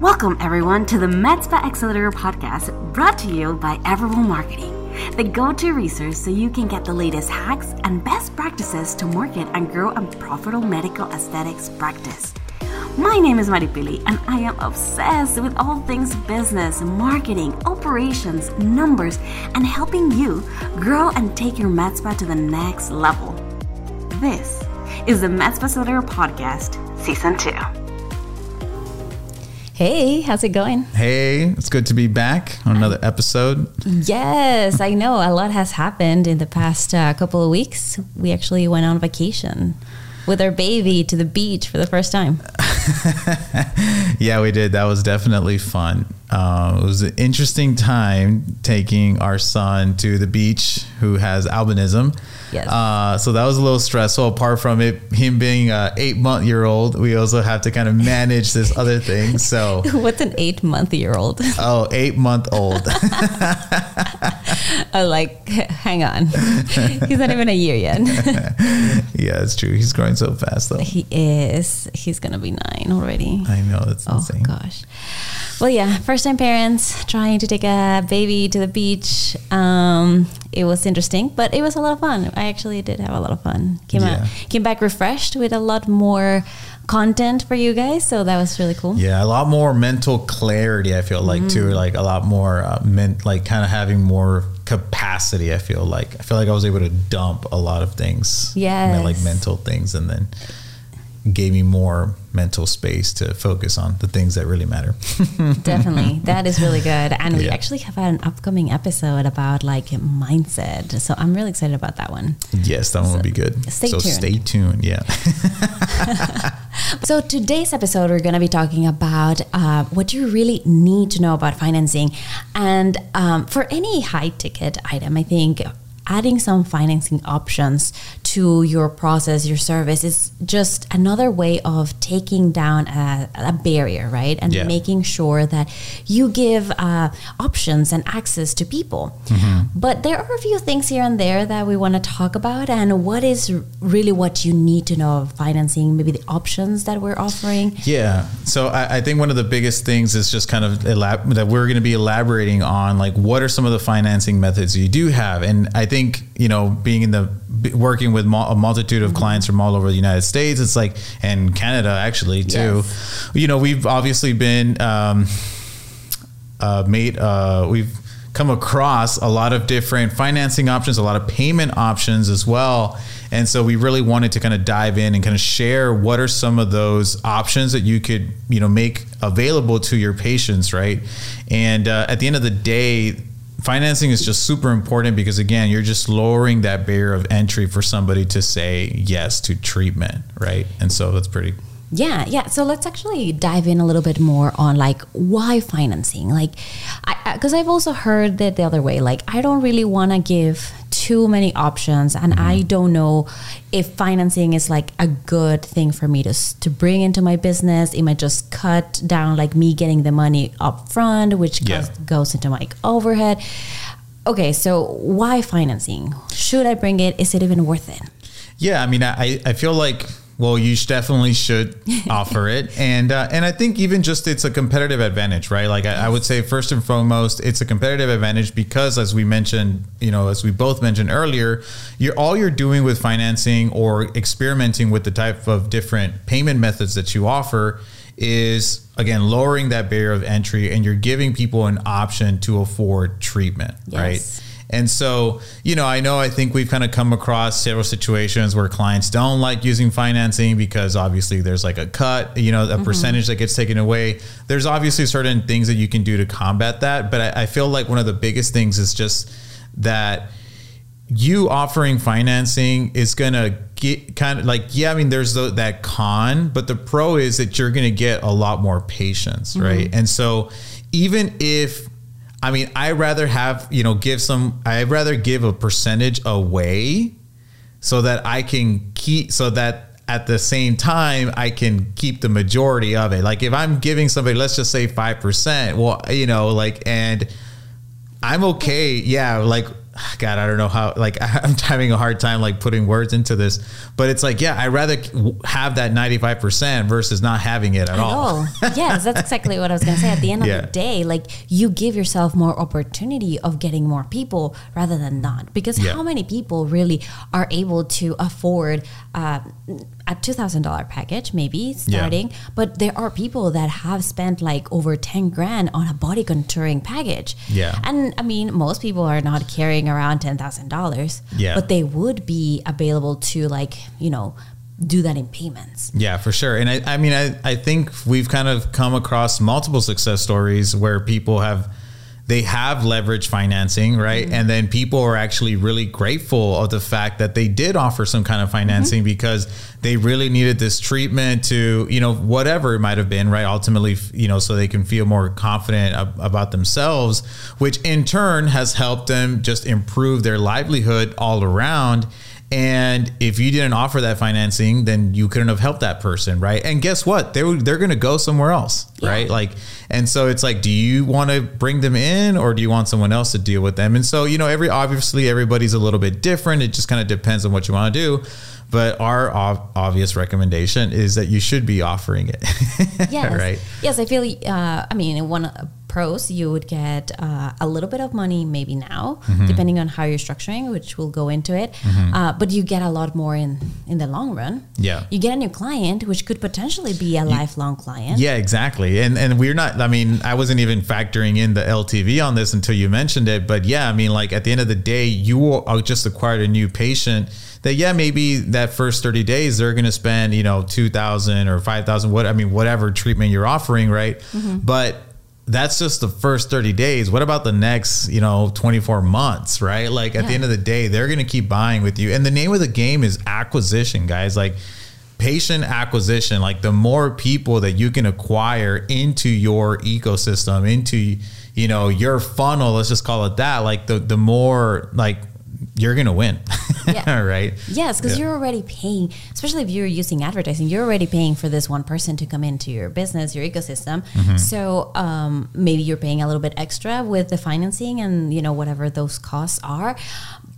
Welcome, everyone, to the MedSpa Accelerator podcast brought to you by Everwell Marketing, the go to resource so you can get the latest hacks and best practices to market and grow a profitable medical aesthetics practice. My name is Maripili, and I am obsessed with all things business, marketing, operations, numbers, and helping you grow and take your med spa to the next level. This is the Med Spa Accelerator Podcast, Season 2. Hey, how's it going? Hey, it's good to be back on another episode. Yes, I know a lot has happened in the past uh, couple of weeks. We actually went on vacation with our baby to the beach for the first time. yeah, we did. That was definitely fun. Uh, it was an interesting time taking our son to the beach who has albinism. Yes. Uh, so that was a little stressful. Apart from it, him being a eight month year old, we also have to kind of manage this other thing. So what's an eight month year old? Oh, eight month old. I like, hang on, he's not even a year yet. yeah, it's true. He's growing so fast though. He is. He's gonna be nine already. I know that's insane. oh, insane. gosh. Well, yeah, first time parents trying to take a baby to the beach. Um, it was interesting, but it was a lot of fun. I actually did have a lot of fun. Came yeah. out, came back refreshed with a lot more content for you guys, so that was really cool. Yeah, a lot more mental clarity. I feel like mm-hmm. too, like a lot more uh, meant, like kind of having more capacity. I feel like I feel like I was able to dump a lot of things. Yeah, like mental things, and then gave me more mental space to focus on the things that really matter. Definitely. That is really good. And yeah. we actually have an upcoming episode about like mindset. So I'm really excited about that one. Yes, that one will be good. Stay so tuned. stay tuned. Yeah. so today's episode, we're going to be talking about uh, what you really need to know about financing. And um, for any high ticket item, I think adding some financing options to your process, your service is just another way of taking down a, a barrier, right? And yeah. making sure that you give uh, options and access to people. Mm-hmm. But there are a few things here and there that we want to talk about, and what is really what you need to know of financing, maybe the options that we're offering. Yeah. So I, I think one of the biggest things is just kind of elab- that we're going to be elaborating on, like, what are some of the financing methods you do have? And I think, you know, being in the working with a multitude of clients from all over the United States. It's like, and Canada actually too. Yes. You know, we've obviously been um, uh, made. Uh, we've come across a lot of different financing options, a lot of payment options as well. And so we really wanted to kind of dive in and kind of share what are some of those options that you could, you know, make available to your patients, right? And uh, at the end of the day, financing is just super important because again you're just lowering that barrier of entry for somebody to say yes to treatment right? And so that's pretty yeah yeah. So let's actually dive in a little bit more on like why financing? Like because i've also heard that the other way like i don't really want to give too many options and mm-hmm. I don't know if financing is like a good thing for me to to bring into my business. It might just cut down like me getting the money up front, which yeah. goes, goes into my overhead. Okay, so why financing? Should I bring it? Is it even worth it? Yeah, I mean, I, I feel like well, you definitely should offer it, and uh, and I think even just it's a competitive advantage, right? Like I, I, would say first and foremost, it's a competitive advantage because, as we mentioned, you know, as we both mentioned earlier, you're all you're doing with financing or experimenting with the type of different payment methods that you offer is again lowering that barrier of entry, and you're giving people an option to afford treatment, yes. right? And so, you know, I know I think we've kind of come across several situations where clients don't like using financing because obviously there's like a cut, you know, a mm-hmm. percentage that gets taken away. There's obviously certain things that you can do to combat that. But I, I feel like one of the biggest things is just that you offering financing is going to get kind of like yeah i mean there's the, that con but the pro is that you're going to get a lot more patients right mm-hmm. and so even if I mean, I rather have, you know, give some, I'd rather give a percentage away so that I can keep, so that at the same time, I can keep the majority of it. Like if I'm giving somebody, let's just say 5%, well, you know, like, and I'm okay. Yeah. Like God, I don't know how, like, I'm having a hard time like putting words into this, but it's like, yeah, I'd rather have that 95% versus not having it at all. yes, that's exactly what I was going to say. At the end of Yeah. the day, like you give yourself more opportunity of getting more people rather than not. Because Yeah. how many people really are able to afford uh, a two thousand dollar package, maybe starting? But there are people that have spent like over ten grand on a body contouring package. Yeah. and I mean, most people are not carrying around ten thousand dollars. Yeah. but they would be available to like you know do that in payments. Yeah, for sure. And I, I mean, I, I think we've kind of come across multiple success stories where people have they have leverage financing, right? Mm-hmm. And then people are actually really grateful of the fact that they did offer some kind of financing mm-hmm. because they really needed this treatment to, you know, whatever it might have been, right? Ultimately, you know, so they can feel more confident ab- about themselves, which in turn has helped them just improve their livelihood all around. And if you didn't offer that financing, then you couldn't have helped that person, right? And guess what? They were, they're going to go somewhere else, right? Like, and so it's like, do you want to bring them in, or do you want someone else to deal with them? And so you know, every obviously everybody's a little bit different. It just kind of depends on what you want to do. But our ob- obvious recommendation is that you should be offering it, Yes. right? Yes, I feel. Uh, I mean, one pros, you would get uh, a little bit of money maybe now, Mm-hmm. depending on how you're structuring, which we'll go into it. Uh, but you get a lot more in in the long run. Yeah. You get a new client, which could potentially be a lifelong client. Yeah, exactly. And and we're not I mean, I wasn't even factoring in the LTV on this until you mentioned it, but yeah, I mean like at the end of the day, you are just acquired a new patient that yeah, maybe that first 30 days they're going to spend, you know, 2000 or 5000 what I mean whatever treatment you're offering, right? But that's just the first 30 days. What about the next, you know, 24 months, right? Like at the end of the day, they're going to keep buying with you. And the name of the game is acquisition, guys. Like patient acquisition, like the more people that you can acquire into your ecosystem, into, you know, your funnel, let's just call it that, like the the more like you're going to win. Yeah. right? Yes, because Yeah. you're already paying, especially if you're using advertising, you're already paying for this one person to come into your business, your ecosystem. Mm-hmm. So um, maybe you're paying a little bit extra with the financing and you know whatever those costs are,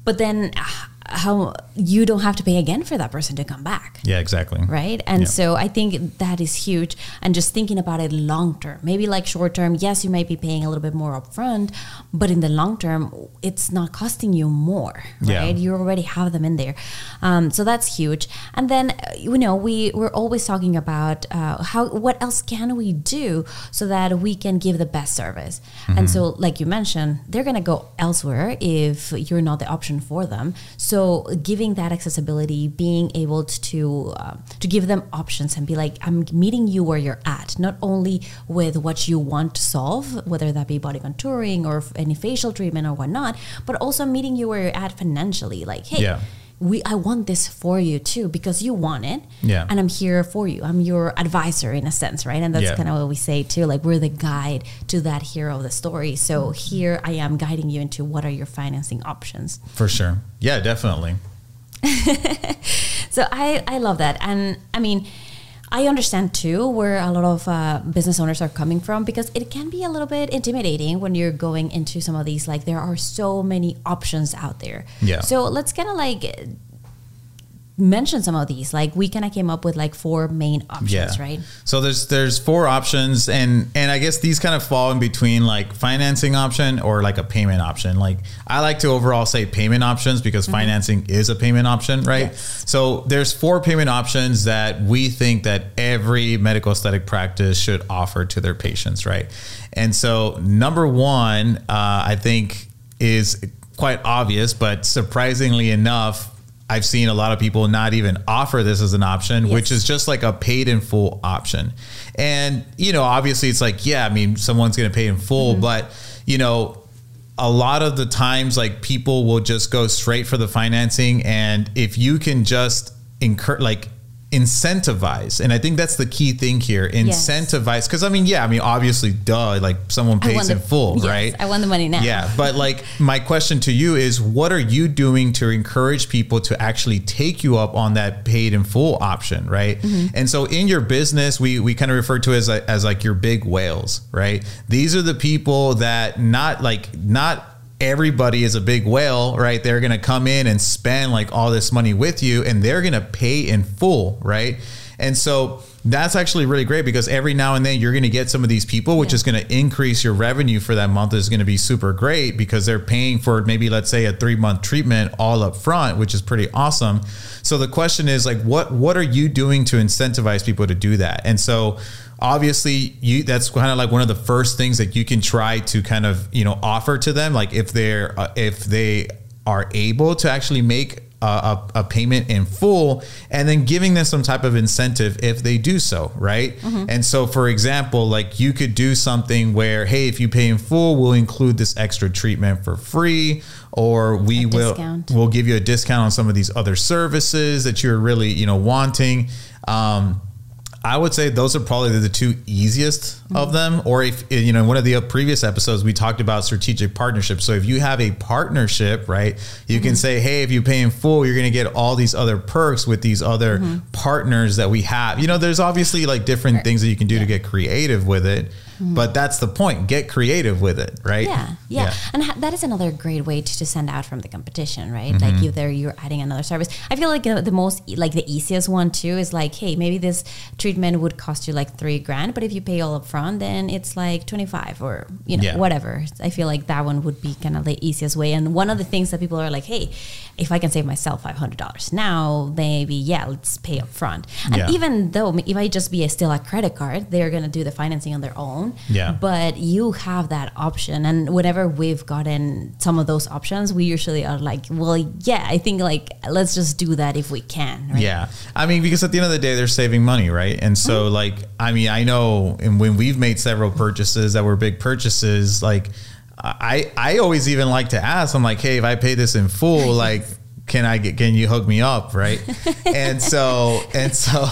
but then ah, how you don't have to pay again for that person to come back. Yeah, exactly. Right. And Yeah. so I think that is huge. And just thinking about it long term, maybe like short term, yes, you might be paying a little bit more upfront, but in the long term, it's not costing you more. Yeah. Right. You already have them in there. Um, so that's huge. And then, you know, we, we're always talking about uh, how, what else can we do so that we can give the best service? And so, like you mentioned, they're going to go elsewhere if you're not the option for them. So giving that accessibility, being able to uh, to give them options and be like, I'm meeting you where you're at, not only with what you want to solve, whether that be body contouring or any facial treatment or whatnot, but also meeting you where you're at financially. Like, hey. Yeah. We, I want this for you too because you want it, Yeah. and I'm here for you. I'm your advisor in a sense, right? And that's Yeah. kind of what we say too. Like we're the guide to that hero of the story. So here I am guiding you into what are your financing options. For sure. Yeah, definitely. So I, I love that. And I mean, I understand too where a lot of uh, business owners are coming from because it can be a little bit intimidating when you're going into some of these. Like, there are so many options out there. Yeah. So let's kind of like mention some of these. Like, we kind of came up with like four main options, right? So there's there's four options, and and I guess these kind of fall in between like financing option or like a payment option. Like I like to overall say payment options because financing is a payment option, right? Yes. So there's four payment options that we think that every medical aesthetic practice should offer to their patients, right? And so number one, uh, I think is quite obvious, but surprisingly enough. I've seen a lot of people not even offer this as an option, which is just like a paid in full option. And, you know, obviously it's like, yeah, I mean, someone's going to pay in full, mm-hmm. but, you know, a lot of the times, like people will just go straight for the financing. And if you can just incur, like, incentivize and i think that's the key thing here incentivize because i mean yeah i mean obviously duh like someone pays in the- full yes, right I want the money now. yeah, but like my question to you is what are you doing to encourage people to actually take you up on that paid in full option, right? Mm-hmm. And so in your business, we we kind of refer to as as like your big whales, right? These are the people that not like not everybody is a big whale, right? They're going to come in and spend like all this money with you and they're going to pay in full, right? And so that's actually really great because every now and then you're going to get some of these people, which yeah. is going to increase your revenue for that month is going to be super great because they're paying for maybe let's say a three month treatment all up front, which is pretty awesome. So the question is like, what what are you doing to incentivize people to do that? And so obviously you that's kind of like one of the first things that you can try to kind of you know offer to them like if they're uh, if they are able to actually make a, a, payment in full and then giving them some type of incentive if they do so right mm-hmm. and so for example like you could do something where hey if you pay in full we'll include this extra treatment for free or we a will discount. we'll give you a discount on some of these other services that you're really you know wanting um, I would say those are probably the two easiest mm-hmm. of them. Or if you know, in one of the previous episodes, we talked about strategic partnerships. So if you have a partnership, right, you mm-hmm. can say, hey, if you pay in full, you're going to get all these other perks with these other mm-hmm. partners that we have. You know, there's obviously like different things that you can do yeah. to get creative with it. Mm-hmm. But that's the point. Get creative with it, right? Yeah, yeah. yeah. And ha- that is another great way to, to send out from the competition, right? Mm-hmm. Like either you're adding another service. I feel like the most, like the easiest one too is like, hey, maybe this treatment would cost you like three grand, but if you pay all up front, then it's like 25 or, you know, yeah. whatever. I feel like that one would be kind of the easiest way. And one of the things that people are like, hey, if I can save myself $500 now, maybe, yeah, let's pay up front. And yeah. even though it might just be a, still a credit card, they're going to do the financing on their own. Yeah. But you have that option. And whenever we've gotten some of those options, we usually are like, well, yeah, I think like, let's just do that if we can. Right? Yeah. I mean, because at the end of the day, they're saving money, right? And so, mm-hmm. like, I mean, I know, and when we've made several purchases that were big purchases, like, I I always even like to ask. I'm like, hey, if I pay this in full, like, can I get? Can you hook me up, right? and so and so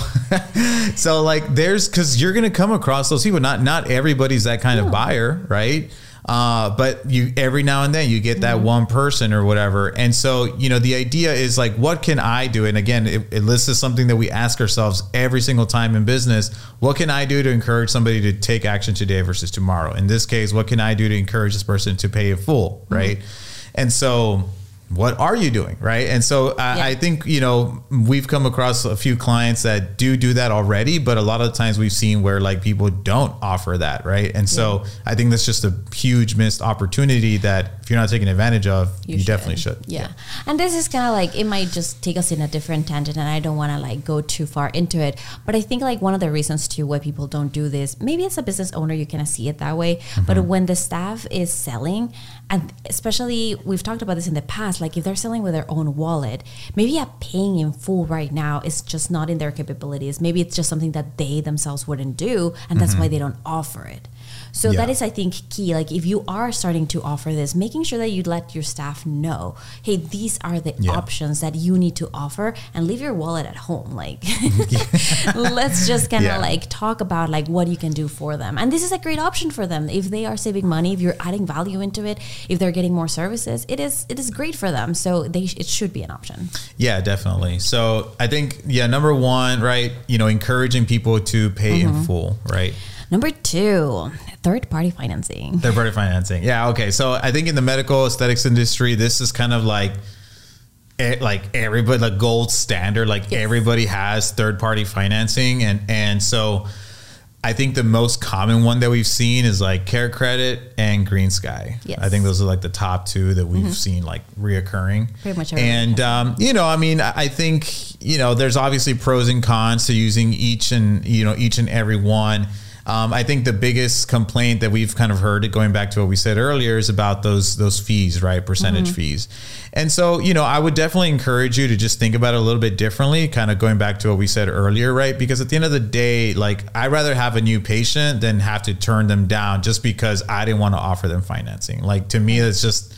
so like, there's because you're gonna come across those people. Not not everybody's that kind of buyer, right? Uh, but you every now and then you get that mm-hmm. one person or whatever. And so, you know, the idea is like, what can I do? And again, it, it, this is something that we ask ourselves every single time in business. What can I do to encourage somebody to take action today versus tomorrow? In this case, what can I do to encourage this person to pay it full? Right. Mm-hmm. And so what are you doing right and so I, yeah. I, think you know we've come across a few clients that do do that already but a lot of times we've seen where like people don't offer that right and so yeah. i think that's just a huge missed opportunity that if you're not taking advantage of you, you should. definitely should yeah. yeah. and this is kind of like it might just take us in a different tangent and i don't want to like go too far into it but i think like one of the reasons too why people don't do this maybe as a business owner you kind of see it that way mm-hmm. but when the staff is selling and especially we've talked about this in the past like if they're selling with their own wallet maybe a paying in full right now is just not in their capabilities maybe it's just something that they themselves wouldn't do and that's mm-hmm. why they don't offer it so yeah. that is, I think, key. Like if you are starting to offer this, making sure that you let your staff know, hey, these are the yeah. options that you need to offer, and leave your wallet at home. Like, let's just kind of yeah. like talk about like what you can do for them. And this is a great option for them if they are saving money, if you're adding value into it, if they're getting more services. It is it is great for them. So they it should be an option. Yeah, definitely. So I think yeah, number one, right, you know, encouraging people to pay mm-hmm. in full, right. Number two, third party financing. Third party financing. Yeah. Okay. So I think in the medical aesthetics industry, this is kind of like, it, like everybody, like gold standard. Like yes. everybody has third party financing, and and so I think the most common one that we've seen is like CareCredit and GreenSky. Yes. I think those are like the top two that we've mm-hmm. seen like reoccurring. Pretty much. And um, you know, I mean, I think you know, there's obviously pros and cons to using each and you know each and every one. Um, I think the biggest complaint that we've kind of heard, going back to what we said earlier, is about those those fees, right? Percentage mm-hmm. fees. And so, you know, I would definitely encourage you to just think about it a little bit differently, kind of going back to what we said earlier, right? Because at the end of the day, like I'd rather have a new patient than have to turn them down just because I didn't want to offer them financing. Like to me, it's just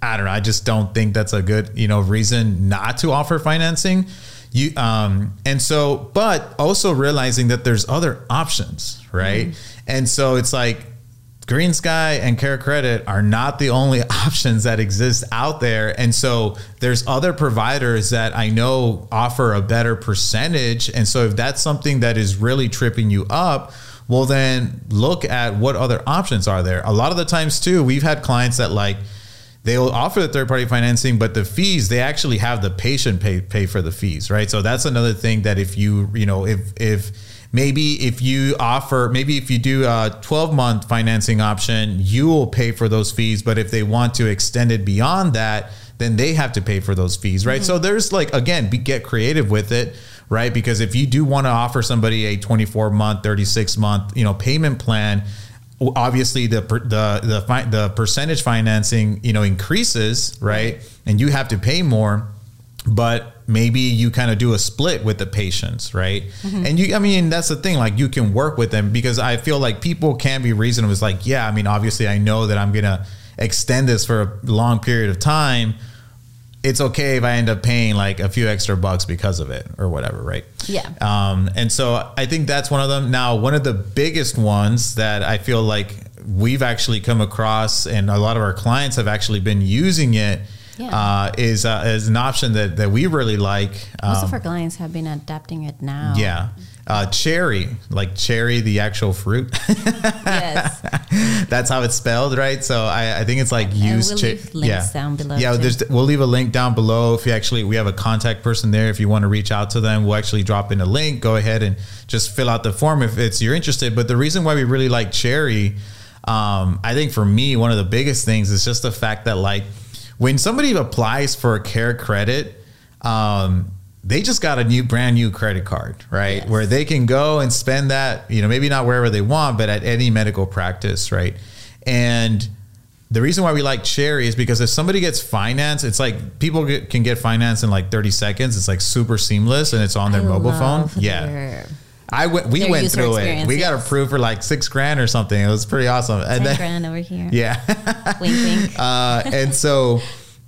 I don't know. I just don't think that's a good, you know, reason not to offer financing you um and so but also realizing that there's other options right mm and so it's like GreenSky and CareCredit are not the only options that exist out there. And so there's other providers that I know offer a better percentage. And so if that's something that is really tripping you up, well, then look at what other options are there. A lot of the times, too, we've had clients that like, they'll offer the third party financing, but the fees they actually have the patient pay pay for the fees, right? So that's another thing that if you you know if if maybe if you offer maybe if you do a 12 month financing option, you will pay for those fees, but if they want to extend it beyond that, then they have to pay for those fees, right? So mm-hmm. there's like again, be, get creative with it right? Because if you do want to offer somebody a 24 month, 36 month, you know, payment plan, obviously the the the fi- the percentage financing, you know, increases, right? And you have to pay more, but maybe you kind of do a split with the patients, right? Mm-hmm. And you I mean, that's the thing like you can work with them because I feel like people can be reasonable. It's like, yeah, I mean, obviously I know that I'm going to extend this for a long period of time it's okay if I end up paying like a few extra bucks because of it or whatever, right? Yeah. Um, and so I think that's one of them. Now, one of the biggest ones that I feel like we've actually come across, and a lot of our clients have actually been using it, Yeah. uh, is uh, is an option that that we really like. Most Um, of our clients have been adapting it now. yeah. Uh, cherry, like cherry, the actual fruit. Yes. That's how it's spelled, right? So I, I think it's like use. we'll leave links down below, Yeah, there's we'll leave a link down below if you actually we have a contact person there. If you want to reach out to them, we'll actually drop in a link. Go ahead and just fill out the form if it's you're interested. But the reason why we really like cherry, um, I think for me one of the biggest things is just the fact that like when somebody applies for a CareCredit. Um, they just got a new brand new credit card, right? Yes. Where they can go and spend that, you know, maybe not wherever they want, but at any medical practice, right? And the reason why we like Cherry is because if somebody gets finance, it's like people get, can get finance in like 30 seconds. It's like super seamless and it's on their I mobile phone. love Yeah. I went, we went through it. We got approved for like six grand or something. It was pretty awesome. And Ten then, grand over here. yeah. Wink, wink. uh, and so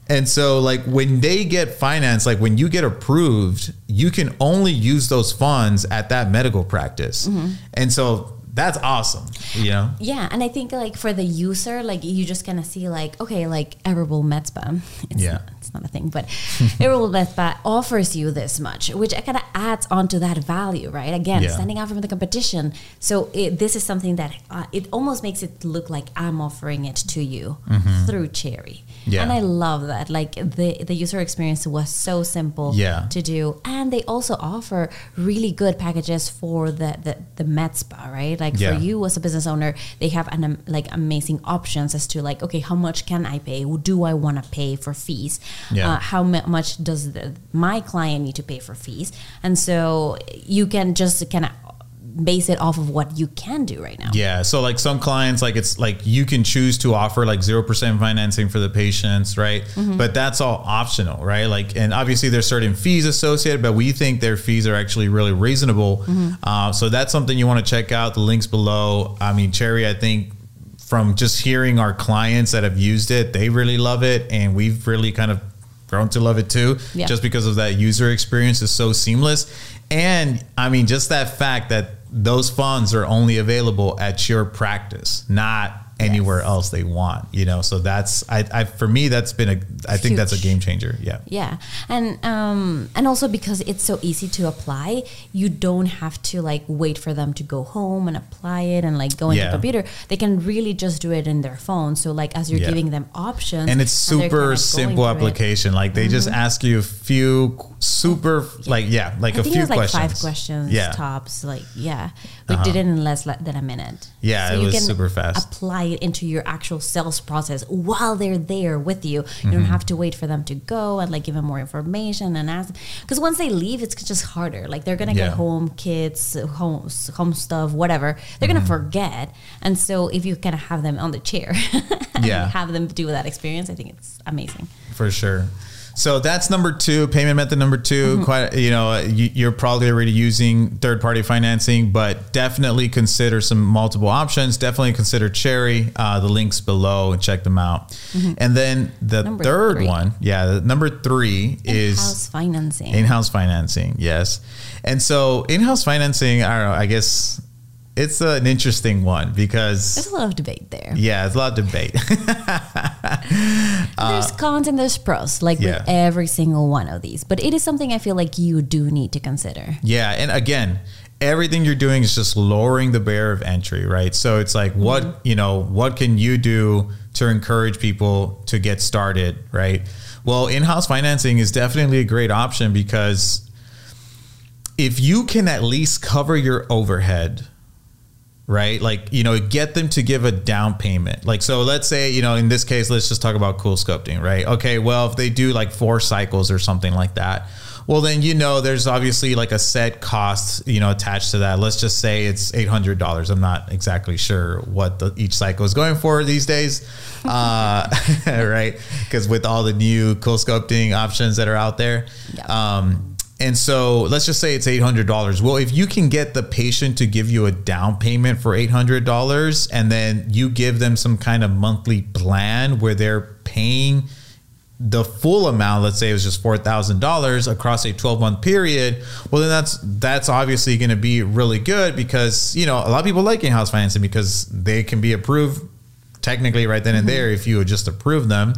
and so like when they get financed, like when you get approved you can only use those funds at that medical practice Mm-hmm. and so that's awesome you know Yeah, and I think like for the user, like you just kind of see like okay, like Everwell MedSpa, it's, Yeah. it's not a thing, but Everwell MedSpa offers you this much, which kind of adds onto that value, right? Again, Yeah. standing out from the competition. So it, this is something that uh, it almost makes it look like I'm offering it to you through Cherry, Mm-hmm. Yeah. and I love that. Like the the user experience was so simple Yeah. to do, and they also offer really good packages for the the, the MedSpa, right? Like Yeah. for you as a business owner, they have an um, like amazing options as to like, okay, how much can I pay? Do I want to pay for fees? Yeah. Uh, how mu- much does the, my client need to pay for fees? And so you can just kind of base it off of what you can do right now. yeah so like some clients like it's like you can choose to offer like 0% financing for the patients right Mm-hmm. but that's all optional right like and obviously there's certain fees associated but we think their fees are actually really reasonable Mm-hmm. uh, so that's something you want to check out the links below i mean cherry i think from just hearing our clients that have used it they really love it and we've really kind of grown to love it too Yeah. just because of that user experience is so seamless and i mean just that fact that those funds are only available at your practice not anywhere Yes. else they want you know so that's I, I for me that's been a i think that's a game changer yeah Yeah, and um, and also because it's so easy to apply, you don't have to like wait for them to go home and apply it and like go into Yeah. the computer. They can really just do it in their phone. So like as you're Yeah. giving them options, and it's super kinda simple through it. Mm-hmm. application like they just ask you a few super like yeah like I a few it like questions five questions yeah tops. Like yeah, we Uh-huh. did it in less than a minute. Yeah, it you was can super fast. Apply it into your actual sales process while they're there with you. You Mm-hmm. don't have to wait for them to go and like give them more information and ask. Because once they leave, it's just harder. Like they're gonna Yeah. get home, kids, home, home stuff, whatever. They're gonna Mm-hmm. forget. And so if you kind of have them on the chair, Yeah. and have them do that experience, I think it's amazing. for sure. So that's number two, payment method number 2 Mm-hmm. Quite, you know, you, you're probably already using third party financing, but definitely consider some multiple options. Definitely consider Cherry. Uh, the links below and check them out. And then the Mm-hmm. Number third three. one, yeah, the number three is in House financing. in-house financing yes and so in-house financing i don't know i guess it's an interesting one because There's a lot of debate there. yeah it's a lot of debate there's cons and there's pros, like Uh, yeah. with every single one of these. But it is something I feel like you do need to consider. yeah and again everything you're doing is just lowering the barrier of entry, right? So it's like, what, Mm-hmm. you know, what can you do to encourage people to get started, right? Well, in house financing is definitely a great option because if you can at least cover your overhead, right? Like, you know, get them to give a down payment. Like, so let's say, you know, in this case, let's just talk about CoolSculpting, right? Okay, well, if they do like four cycles or something like that, well, then, you know, there's obviously like a set cost, you know, attached to that. Let's just say it's $800. I'm not exactly sure what the, each cycle is going for these days. Uh, right. Because with all the new CoolSculpting options that are out there. Yeah. Um, and so let's just say it's $800. Well, if you can get the patient to give you a down payment for $800 and then you give them some kind of monthly plan where they're paying the full amount, let's say it was just $4,000 across a 12 month period, well, then that's, that's obviously going to be really good because, you know, a lot of people like in-house financing because they can be approved technically right then and there if you would just approve them.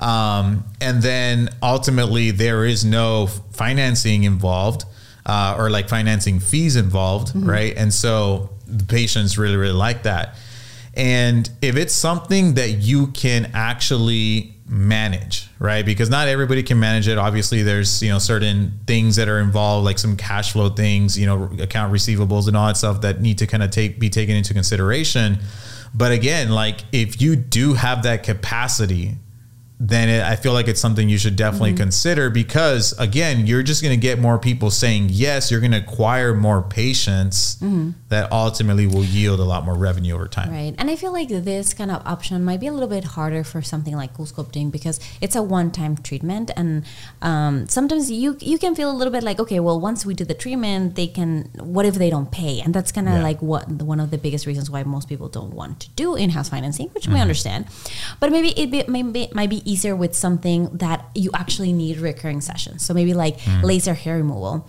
Um, and then ultimately there is no financing involved uh, or like financing fees involved, right? And so the patients really, really like that. And if it's something that you can actually manage, right? Because not everybody can manage it. Obviously, there's you know certain things that are involved, like some cash flow things, you know, account receivables and all that stuff that need to kind of take be taken into consideration. But again, like if you do have that capacity, then it, I feel like it's something you should definitely consider because again, you're just going to get more people saying yes. You're going to acquire more patients that ultimately will yield a lot more revenue over time. Right. And I feel like this kind of option might be a little bit harder for something like CoolSculpting because it's a one time treatment. And um, sometimes you you can feel a little bit like, okay, well, once we do the treatment, they can, what if they don't pay? And that's kind of Yeah. like what one of the biggest reasons why most people don't want to do in house financing, which Mm-hmm. we understand. But maybe it be, maybe, might be easier with something that you actually need recurring sessions. So maybe like Mm. laser hair removal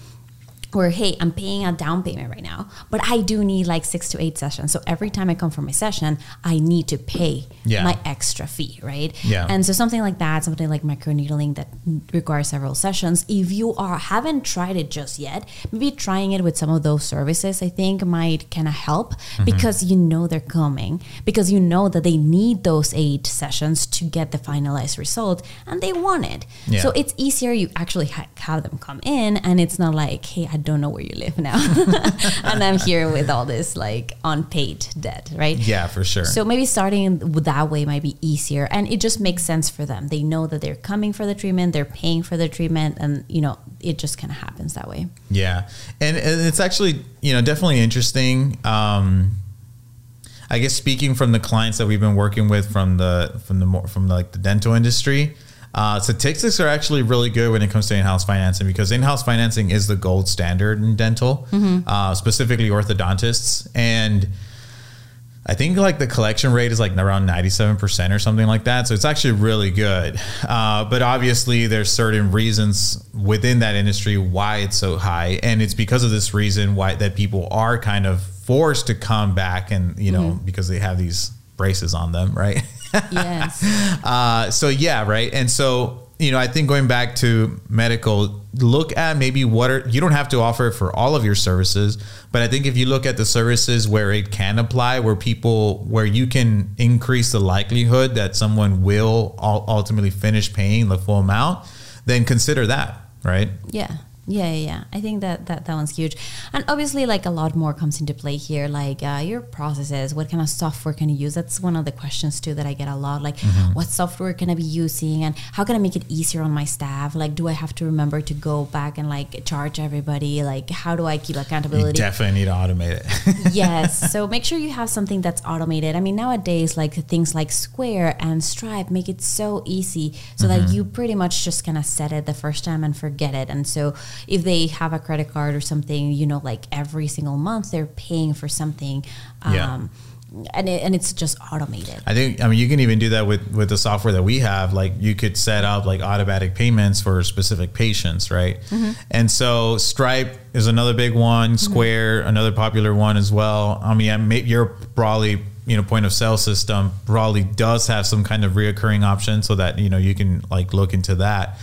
where hey i'm paying a down payment right now but i do need like six to eight sessions so every time i come for my session i need to pay Yeah. my extra fee right Yeah. and so something like that something like microneedling that requires several sessions if you are haven't tried it just yet maybe trying it with some of those services i think might kind of help Mm-hmm. because you know they're coming because you know that they need those eight sessions to get the finalized result and they want it Yeah. so it's easier you actually ha- have them come in and it's not like hey i don't know where you live now and i'm here with all this like unpaid debt right Yeah, for sure. so maybe starting with that way might be easier and it just makes sense for them they know that they're coming for the treatment they're paying for the treatment and you know it just kind of happens that way Yeah, and, and it's actually you know definitely interesting. Um, I guess speaking from the clients that we've been working with from the from the more from like the dental industry, uh, statistics are actually really good when it comes to in-house financing because in-house financing is the gold standard in dental, uh, specifically orthodontists, and I think like the collection rate is like around 97% or something like that. So it's actually really good. Uh, but obviously, there's certain reasons within that industry why it's so high. And it's because of this reason why that people are kind of forced to come back and, you know, because they have these braces on them, right? yes Uh, so yeah, right. And so you know, I think going back to medical, look at maybe what are you don't have to offer it for all of your services, but I think if you look at the services where it can apply, where people where you can increase the likelihood that someone will ultimately finish paying the full amount, then consider that, right? Yeah. Yeah, yeah, yeah. I think that, that that one's huge, and obviously, like a lot more comes into play here. Like uh, your processes, what kind of software can you use? That's one of the questions too that I get a lot. Like, what software can I be using, and how can I make it easier on my staff? Like, do I have to remember to go back and like charge everybody? Like, how do I keep You accountability? definitely need to automate it. yes. So make sure you have something that's automated. I mean, nowadays, like things like Square and Stripe make it so easy so that you pretty much just kind of set it the first time and forget it. And so if they have a credit card or something, you know, like every single month they're paying for something. Um, Yeah. And, it, and it's just automated. I think I mean you can even do that with with the software that we have. Like you could set up like automatic payments for specific patients, right? And so Stripe is another big one. Square, another popular one as well. I mean, I may, your probably you know point of sale system probably does have some kind of reoccurring option, so that you know you can like look into that.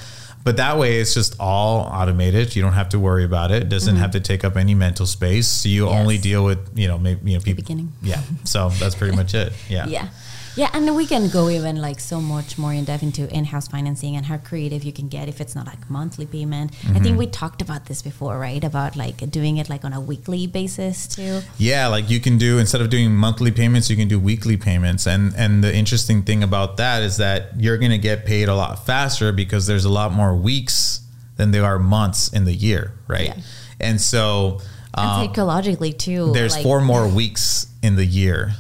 But that way it's just all automated. You don't have to worry about it. It doesn't have to take up any mental space. So you Mm-hmm. Yes. only deal with you know maybe you know people. beginning. Yeah. So that's pretty much it. Yeah. Yeah. Yeah, and we can go even like so much more in depth into in-house financing and how creative you can get if it's not like monthly payment. I Mm-hmm. think we talked about this before, right? About like doing it like on a weekly basis too. Yeah, like you can do instead of doing monthly payments, you can do weekly payments. And and the interesting thing about that is that you're going to get paid a lot faster because there's a lot more weeks than there are months in the year, right? Yeah. And so And um, psychologically too. there's like- four more weeks in the year.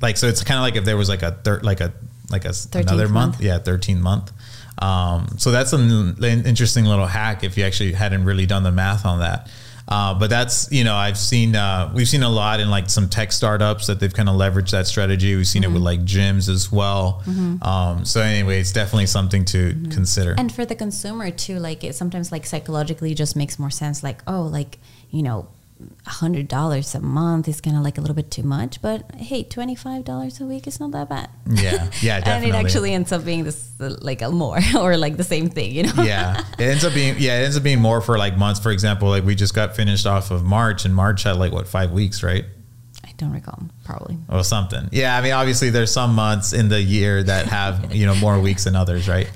Like so it's kind of like if there was like a third like a like a another month. month. Yeah, 13 month. Um, so that's an, an interesting little hack if you actually hadn't really done the math on that. Uh, but that's you know I've seen uh, we've seen a lot in like some tech startups that they've kind of leveraged that strategy. We've seen it with like gyms as well. Um, so anyway, it's definitely something to consider. And for the consumer too, like it sometimes like psychologically just makes more sense. Like oh, like you know, hundred dollars a month is kind of like a little bit too much, but hey, twenty five dollars a week is not that bad. yeah, yeah, definitely. and it actually ends up being this uh, like a more or like the same thing, you know? yeah it ends up being yeah it ends up being more for like months for example like we just got finished off of march and march had like what five weeks right I don't recall, probably. or something yeah i mean obviously there's some months in the year that have you know more weeks than others right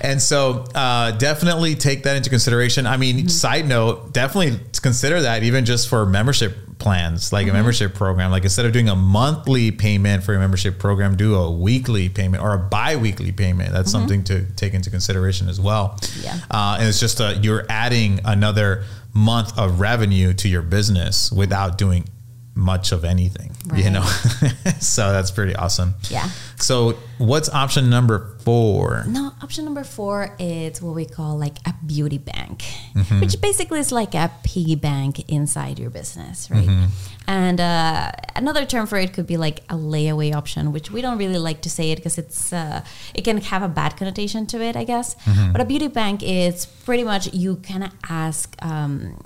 and so uh, definitely take that into consideration. I mean side note definitely consider that even just for membership plans like a membership program. Like instead of doing a monthly payment for your membership program do a weekly payment or a bi-weekly payment. That's something to take into consideration as well. Yeah. uh, and it's just a, you're adding another month of revenue to your business without doing much of anything you know so that's pretty awesome Yeah. so what's option number four No, option number four is what we call like a beauty bank, Mm-hmm. which basically is like a piggy bank inside your business, right? Mm-hmm. And uh, another term for it could be like a layaway option, which we don't really like to say it because it's uh, it can have a bad connotation to it, I guess. Mm-hmm. But a beauty bank is pretty much you can ask. Um,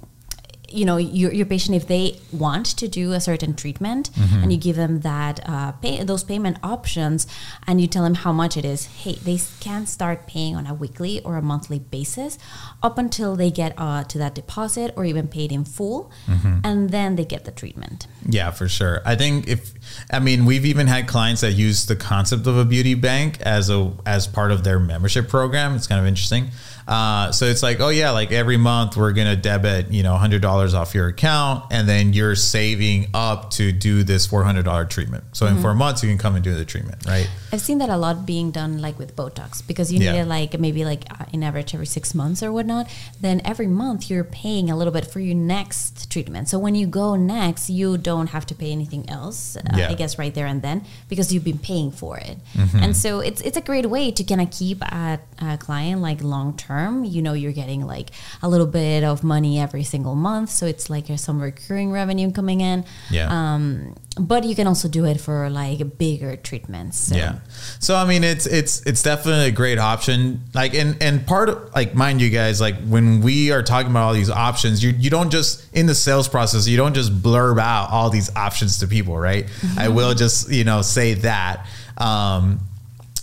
you know your, your patient if they want to do a certain treatment Mm-hmm. and you give them that uh, pay, those payment options and you tell them how much it is hey they can start paying on a weekly or a monthly basis up until they get uh, to that deposit or even paid in full Mm-hmm. and then they get the treatment Yeah, for sure. I think if I mean we've even had clients that use the concept of a beauty bank as a as part of their membership program. It's kind of interesting. Uh, so it's like, oh yeah, like every month we're gonna debit you know hundred dollars off your account, and then you're saving up to do this four hundred dollar treatment. So in mm-hmm. four months you can come and do the treatment, right? I've seen that a lot being done like with Botox because you Yeah. need it like maybe like uh, in average every six months or whatnot. Then every month you're paying a little bit for your next treatment. So when you go next, you don't have to pay anything else. Uh, I guess right there and then because you've been paying for it. Mm-hmm. And so it's it's a great way to kind of keep a, a client like long term. You know you're getting like a little bit of money every single month, so it's like some recurring revenue coming in. Yeah. Um, but you can also do it for like bigger treatments. So. Yeah. So I mean it's it's it's definitely a great option. Like and and part of like mind you guys, like when we are talking about all these options, you you don't just in the sales process, you don't just blurb out all these options to people, right? I will just, you know, say that. Um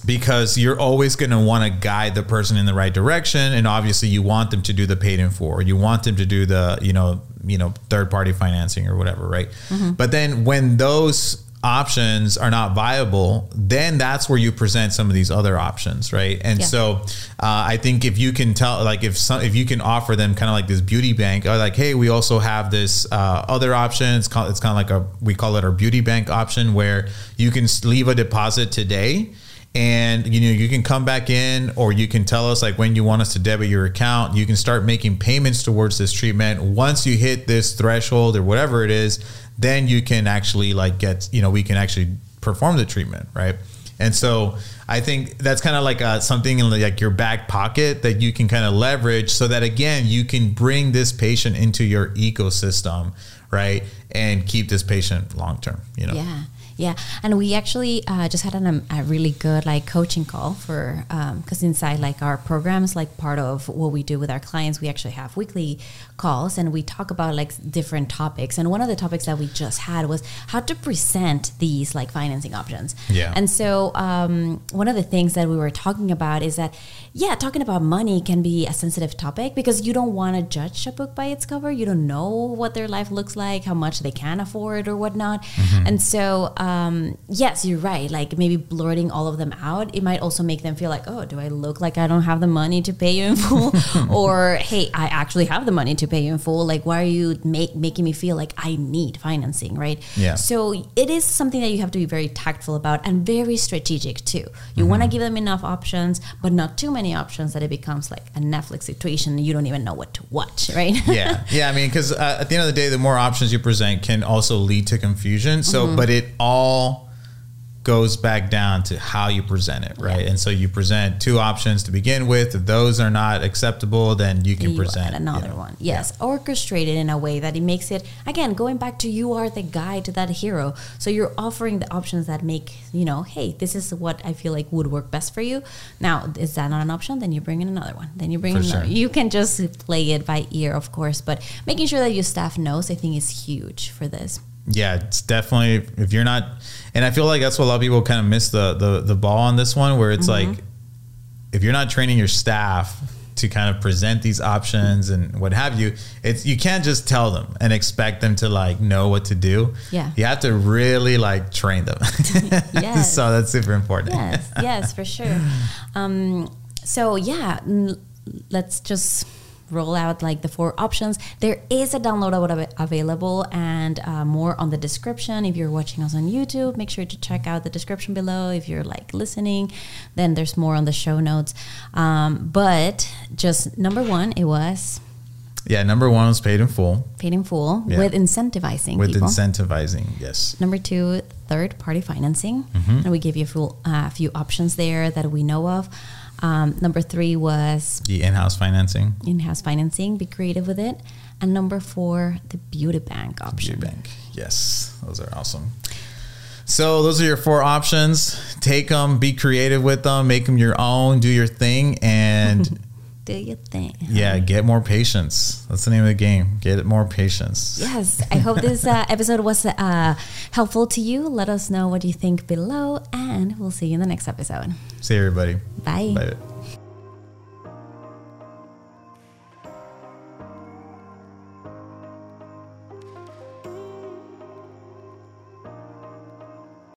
because you're always going to want to guide the person in the right direction and obviously you want them to do the paid in for you want them to do the you know you know third party financing or whatever right but then when those options are not viable then that's where you present some of these other options right? And Yeah. so uh, i think if you can tell like if some if you can offer them kind of like this beauty bank or like hey we also have this uh, other option it's called it's kind of like a we call it our beauty bank option where you can leave a deposit today and you know you can come back in or you can tell us like when you want us to debit your account. You can start making payments towards this treatment. Once you hit this threshold or whatever it is then you can actually like get you know we can actually perform the treatment right and so i think that's kind of like uh something in like your back pocket that you can kind of leverage so that again you can bring this patient into your ecosystem right and keep this patient long term you know Yeah. Yeah, and we actually uh, just had an, um, a really good like coaching call for because um, inside like our programs, like part of what we do with our clients, we actually have weekly calls and we talk about like different topics. And one of the topics that we just had was how to present these like financing options. Yeah. And so um, one of the things that we were talking about is that yeah, talking about money can be a sensitive topic because you don't want to judge a book by its cover. You don't know what their life looks like, how much they can afford or whatnot. Mm-hmm. And so, um, yes, you're right. Like maybe blurting all of them out, it might also make them feel like, oh, do I look like I don't have the money to pay you in full? or, hey, I actually have the money to pay you in full. Like, why are you make, making me feel like I need financing, right? Yeah. So it is something that you have to be very tactful about and very strategic too. You mm-hmm. want to give them enough options, but not too many options that it becomes like a Netflix situation. You don't even know what to watch, right? yeah, yeah. I mean, because uh, at the end of the day, the more options you present can also lead to confusion. So, mm-hmm. but it all goes back down to how you present it, right? Yeah. And so you present two options to begin with. If those are not acceptable, then you can you present another you know, one. Yes, yeah. orchestrated in a way that it makes it again going back to you are the guide to that hero. So you're offering the options that make you know, hey, this is what I feel like would work best for you. Now, is that not an option? Then you bring in another one. Then you bring for in another. Sure. You can just play it by ear, of course, but making sure that your staff knows, I think, is huge for this yeah, it's definitely if you're not, and I feel like that's what a lot of people kind of miss the the the ball on this one, where it's mm-hmm. like if you're not training your staff to kind of present these options and what have you, it's you can't just tell them and expect them to like know what to do. Yeah, you have to really like train them. yes, so that's super important. Yes, yes, for sure. Um, so yeah, let's just roll out like the four options. There is a downloadable available and uh, more on the description. If you're watching us on YouTube, make sure to check out the description below. If you're like listening, then there's more on the show notes. Um, but just number one, it was. Yeah, number one was paid in full. Paid in full yeah. with incentivizing. With people. incentivizing, yes. Number two, third party financing. Mm-hmm. And we give you a full, uh, few options there that we know of. Um, number three was the in-house financing. In-house financing. Be creative with it. And number four, the beauty bank option. Beauty bank. Yes, those are awesome. So those are your four options. Take them, be creative with them, make them your own, do your thing, and do your thing. Yeah, get more patients. That's the name of the game. Get more patients. Yes, I hope this uh, episode was uh, helpful to you. Let us know what you think below, and we'll see you in the next episode. See you, everybody. Bye. Bye.